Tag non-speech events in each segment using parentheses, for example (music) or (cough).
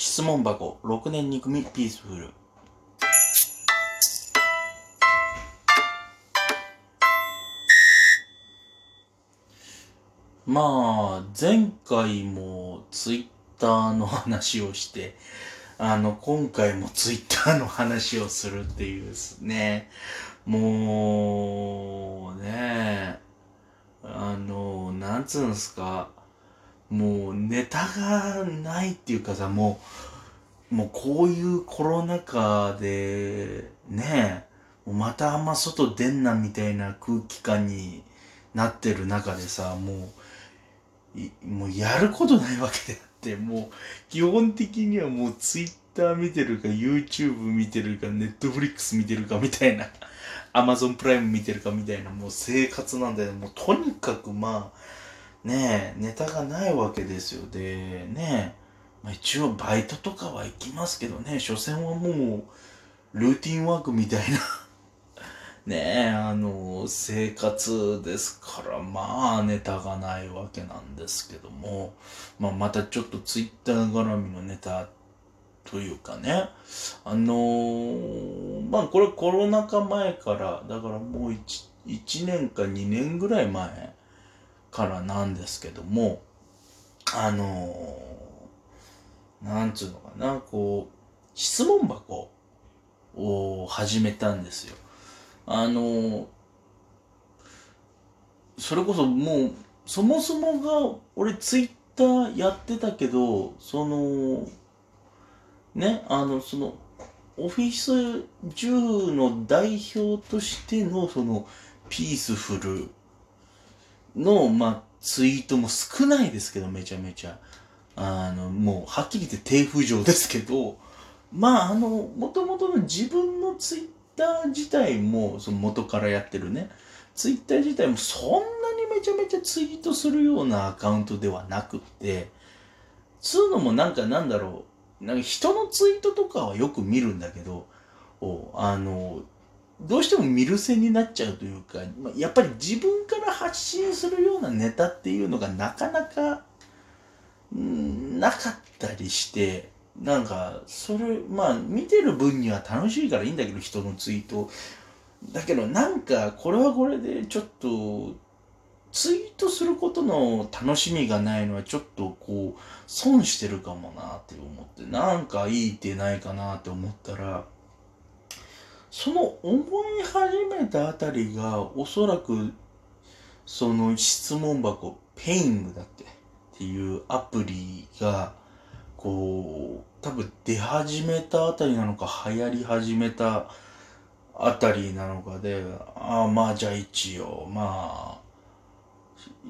質問箱6年2組ピースフル。まあ前回もツイッターの話をしてあの今回もツイッターの話をするっていうですね。もうねあのなんつうんすかもうネタがないっていうかさ、もう、もうこういうコロナ禍で、ねえ、またあんま外出んなみたいな空気感になってる中でさ、もう、もうやることないわけであって、もう基本的にはもうツイッター見てるか YouTube 見てるか Netflix 見てるかみたいな Amazon プライム見てるかみたいなもう生活なんだよ。もうとにかくまあ、ねネタがないわけですよ。で、ねまあ、一応バイトとかは行きますけどね、所詮はもう、ルーティンワークみたいな。(laughs) ねえ、あの、生活ですから、まあ、ネタがないわけなんですけども、まあ、またちょっとツイッター絡みのネタというかね、あのー、まあ、これコロナ禍前から、だからもう 1, 1年か2年ぐらい前からなんですけども、あのー、なんつうのかな、こう、質問箱を始めたんですよ。あのー、それこそもう、そもそもが、俺ツイッターやってたけど、その、ね、あの、その、オフィス10の代表としての、その、ピースフルの、まあ、ツイートも少ないですけど、めちゃめちゃ。あの、もう、はっきり言って低浮上ですけど、まあ、あの、もともとの自分のツイッター自体も、その元からやってるね、ツイッター自体もそんなにめちゃめちゃツイートするようなアカウントではなくって、つうのもなんかなんだろう、なんか人のツイートとかはよく見るんだけど、あの、どうしても見る線になっちゃうというか、やっぱり自分から発信するようなネタっていうのがなかなか、なかったりして、なんか、それ、まあ、見てる分には楽しいからいいんだけど、人のツイート。だけど、なんか、これはこれで、ちょっと、ツイートすることの楽しみがないのは、ちょっとこう、損してるかもなって思って、なんかいい手ないかなって思ったら、その思い始めたあたりがおそらくその質問箱ペイングだっけっていうアプリがこう多分出始めたあたりなのか流行り始めたあたりなのかでああまあじゃあ一応まあ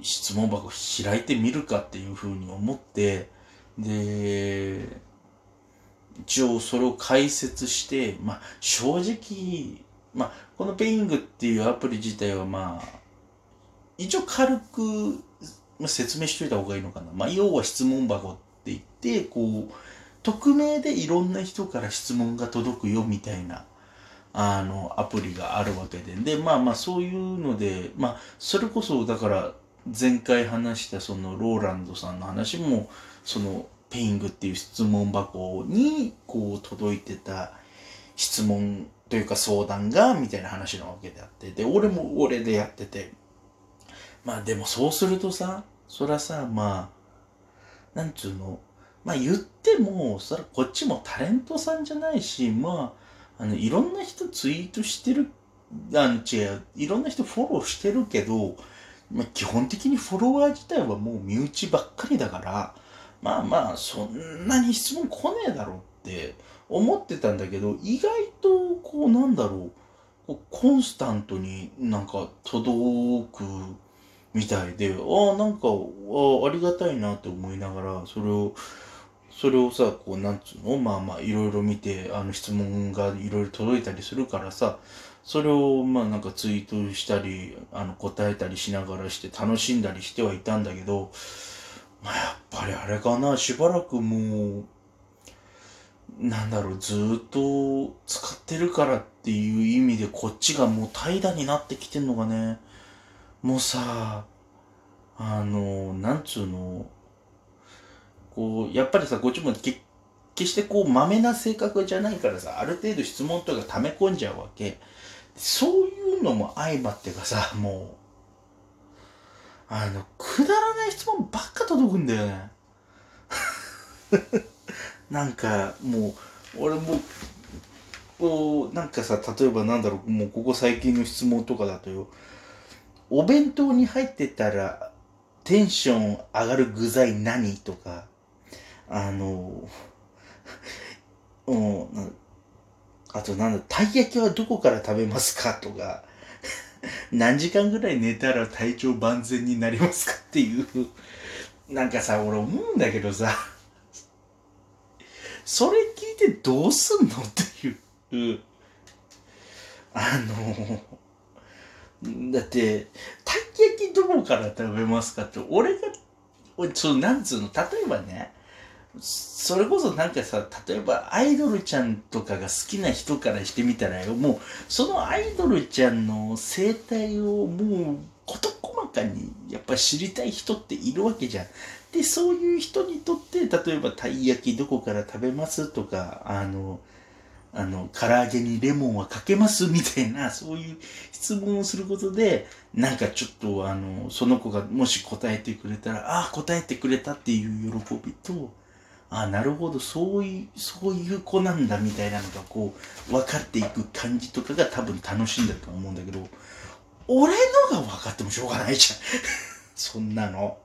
質問箱開いてみるかっていうふうに思ってで一応それを解説して、まあ、正直、まあ、このペイングっていうアプリ自体はまあ、一応軽く説明しといた方がいいのかな。まあ、要は質問箱って言って、こう、匿名でいろんな人から質問が届くよみたいな、あの、アプリがあるわけで。で、まあまあ、そういうので、まあ、それこそ、だから、前回話したそのローランドさんの話も、その、ペイングっていう質問箱にこう届いてた質問というか相談がみたいな話なわけであってで俺も俺でやってて。まあでもそうするとさそらさまあなんつうのまあ言ってもそらこっちもタレントさんじゃないしまああのいろんな人ツイートしてるあの違ういろんな人フォローしてるけど、まあ、基本的にフォロワー自体はもう身内ばっかりだからまあまあそんなに質問来ねえだろって思ってたんだけど意外とこうなんだろう。コンスタントになんか届くみたいでああなんかあありがたいなって思いながらそれをそれをさこうなんつうの？まあまあいろいろ見てあの質問がいろいろ届いたりするからさそれをまあなんかツイートしたりあの答えたりしながらして楽しんだりしてはいたんだけどまあ、やっぱりあれかな、しばらくもう、なんだろう、ずっと使ってるからっていう意味でこっちがもう怠惰になってきてんのがね、もうさ、あの、なんつうの、こう、やっぱりさ、こっちも決してこう、まめな性格じゃないからさ、ある程度質問とか溜め込んじゃうわけ。そういうのも相まってかさ、もう、あの、くだらない質問ばっか届くんだよね。(laughs) なんか、もう、俺も、こう、なんかさ、例えばなんだろう、もうここ最近の質問とかだとよ、お弁当に入ってたら、テンション上がる具材何とか、あの、(laughs) うん、あとなんだ、たい焼きはどこから食べますかとか、何時間ぐらい寝たら体調万全になりますかっていう、なんかさ、俺思うんだけどさ、それ聞いてどうすんのっていう、あの、だって、たい焼きどこから食べますかって、俺が、その、なんつうの、例えばね、それこそなんかさ、例えばアイドルちゃんとかが好きな人からしてみたらよ、もう、そのアイドルちゃんの生態をもう、事細かにやっぱ知りたい人っているわけじゃん。で、そういう人にとって、例えばたい焼きどこから食べますとか、あの、あの、唐揚げにレモンはかけますみたいな、そういう質問をすることで、なんかちょっと、あの、その子がもし答えてくれたら、ああ、答えてくれたっていう喜びと、あ、なるほど、そういう、そういう子なんだみたいなのが、こう、分かっていく感じとかが多分楽しいんだと思うんだけど、俺のが分かってもしょうがないじゃん。(laughs) そんなの。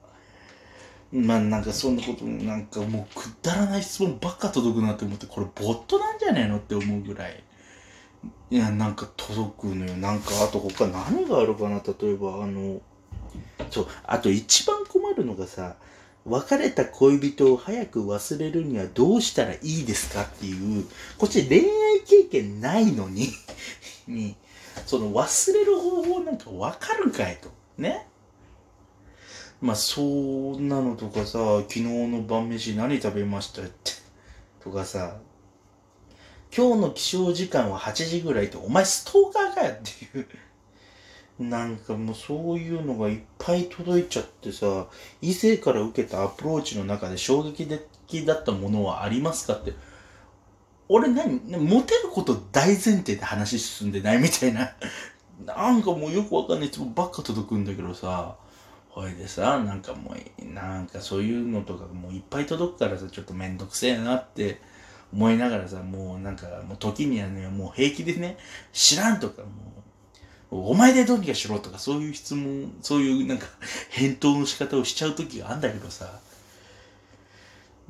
まあなんかそんなこと、なんかもうくだらない質問ばっか届くなって思って、これボットなんじゃねえのって思うぐらい。いや、なんか届くのよ。なんかあと他何があるかな？例えばあの、そう、あと一番困るのがさ、別れた恋人を早く忘れるにはどうしたらいいですかっていう、こっち恋愛経験ないのに (laughs) に、その忘れる方法なんかわかるかいと。ね？まあ、そんなのとかさ、昨日の晩飯何食べましたって。とかさ、今日の起床時間は8時ぐらいって、お前ストーカーかよっていう。なんかもうそういうのがいっぱい届いちゃってさ、異性から受けたアプローチの中で衝撃的だったものはありますかって。俺何モテること大前提で話進んでないみたいな。(laughs) なんかもうよくわかんない質問ばっか届くんだけどさ。ほいでさ、なんかもう、なんかそういうのとかもういっぱい届くからさ、ちょっとめんどくせえなって思いながらさ、もうなんか、もう時にはね、もう平気でね、知らんとか、もう、お前でどうにかしろとか、そういう質問、そういうなんか、(laughs) 返答の仕方をしちゃう時があんだけどさ、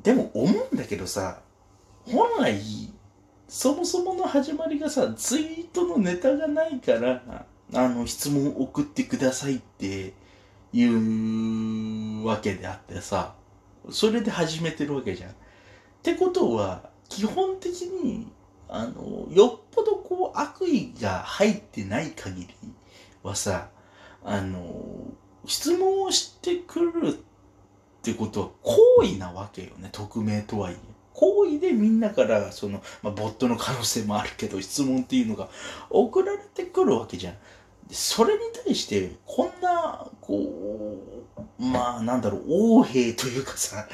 でも思うんだけどさ、本来、そもそもの始まりがさ、ツイートのネタがないから、あの、質問送ってくださいっていうわけであってさ、それで始めてるわけじゃん。ってことは、基本的に、あの、よっぽどこう悪意が入ってない限りはさ、あの、質問をしてくるってことは行為なわけよね、匿名とはいえ。行為でみんなからその、まあ、ボットの可能性もあるけど質問っていうのが送られてくるわけじゃん。それに対して、こんな、こう、まあ、なんだろう、横兵というかさ、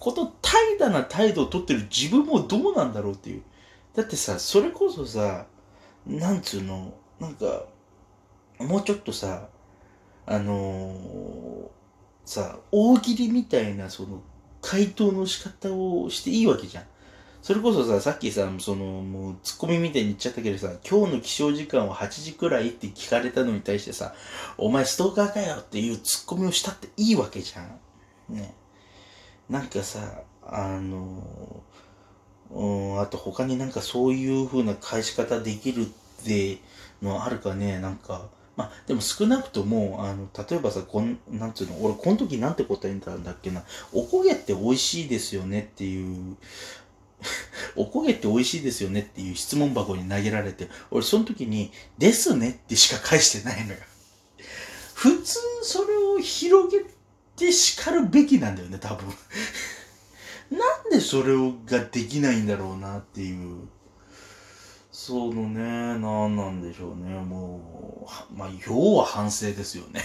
こと怠惰な態度をとってる自分もどうなんだろうっていう。だってさ、それこそさ、なんつうの、なんか、もうちょっとさ、あのー、さ、大喜利みたいな、その、回答の仕方をしていいわけじゃん。それこそさ、さっきさ、その、もう、ツッコミみたいに言っちゃったけどさ、今日の起床時間は8時くらいって聞かれたのに対してさ、お前ストーカーかよっていうツッコミをしたっていいわけじゃん。ね。なんかさ、あの、うん、あと他になんかそういう風な返し方できるってのあるかね、なんか、まあ、でも少なくとも、あの、例えばさ、こん、なんつうの、俺、この時なんて答えたんだっけな、おこげって美味しいですよねっていう、(laughs) おこげって美味しいですよねっていう質問箱に投げられて、俺その時に、ですねってしか返してないのよ。普通それを広げて叱るべきなんだよね、多分。なんでそれができないんだろうなっていう。そのね、なんなんでしょうね。もう、まあ、要は反省ですよね。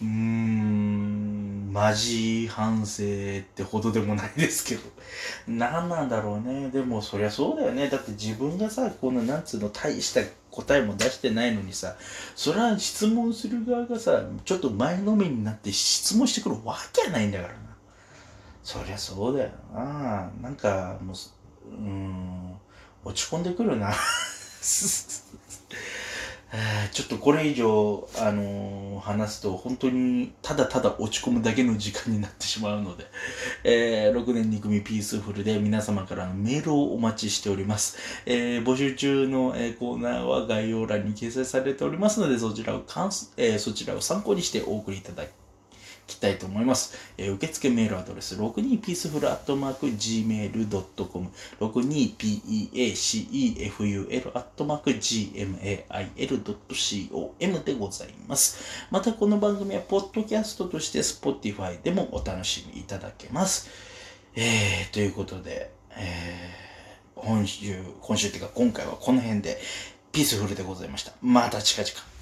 うーん、マジ反省ってほどでもないですけど。何なんだろうね。でもそりゃそうだよね。だって自分がさ、このなんつうの大した答えも出してないのにさ、それは質問する側がさ、ちょっと前のめりになって質問してくるわけないんだからな。そりゃそうだよな。なんか、もう、うん、落ち込んでくるな。(laughs) ちょっとこれ以上、あのー、話すと本当にただただ落ち込むだけの時間になってしまうので、えー、6年2組ピースフルで皆様からのメールをお待ちしております。えー、募集中の、えー、コーナーは概要欄に掲載されておりますので、そちらをかん、え、そちらを参考にしてお送りいただききたいと思います。えー、受付メールアドレス、62peaceful.gmail.com、62peaceful.gmail.com でございます。またこの番組は、ポッドキャストとして Spotify でもお楽しみいただけます。えー、ということで、えー、今週、今週っていうか今回はこの辺で、ピースフルでございました。また近々。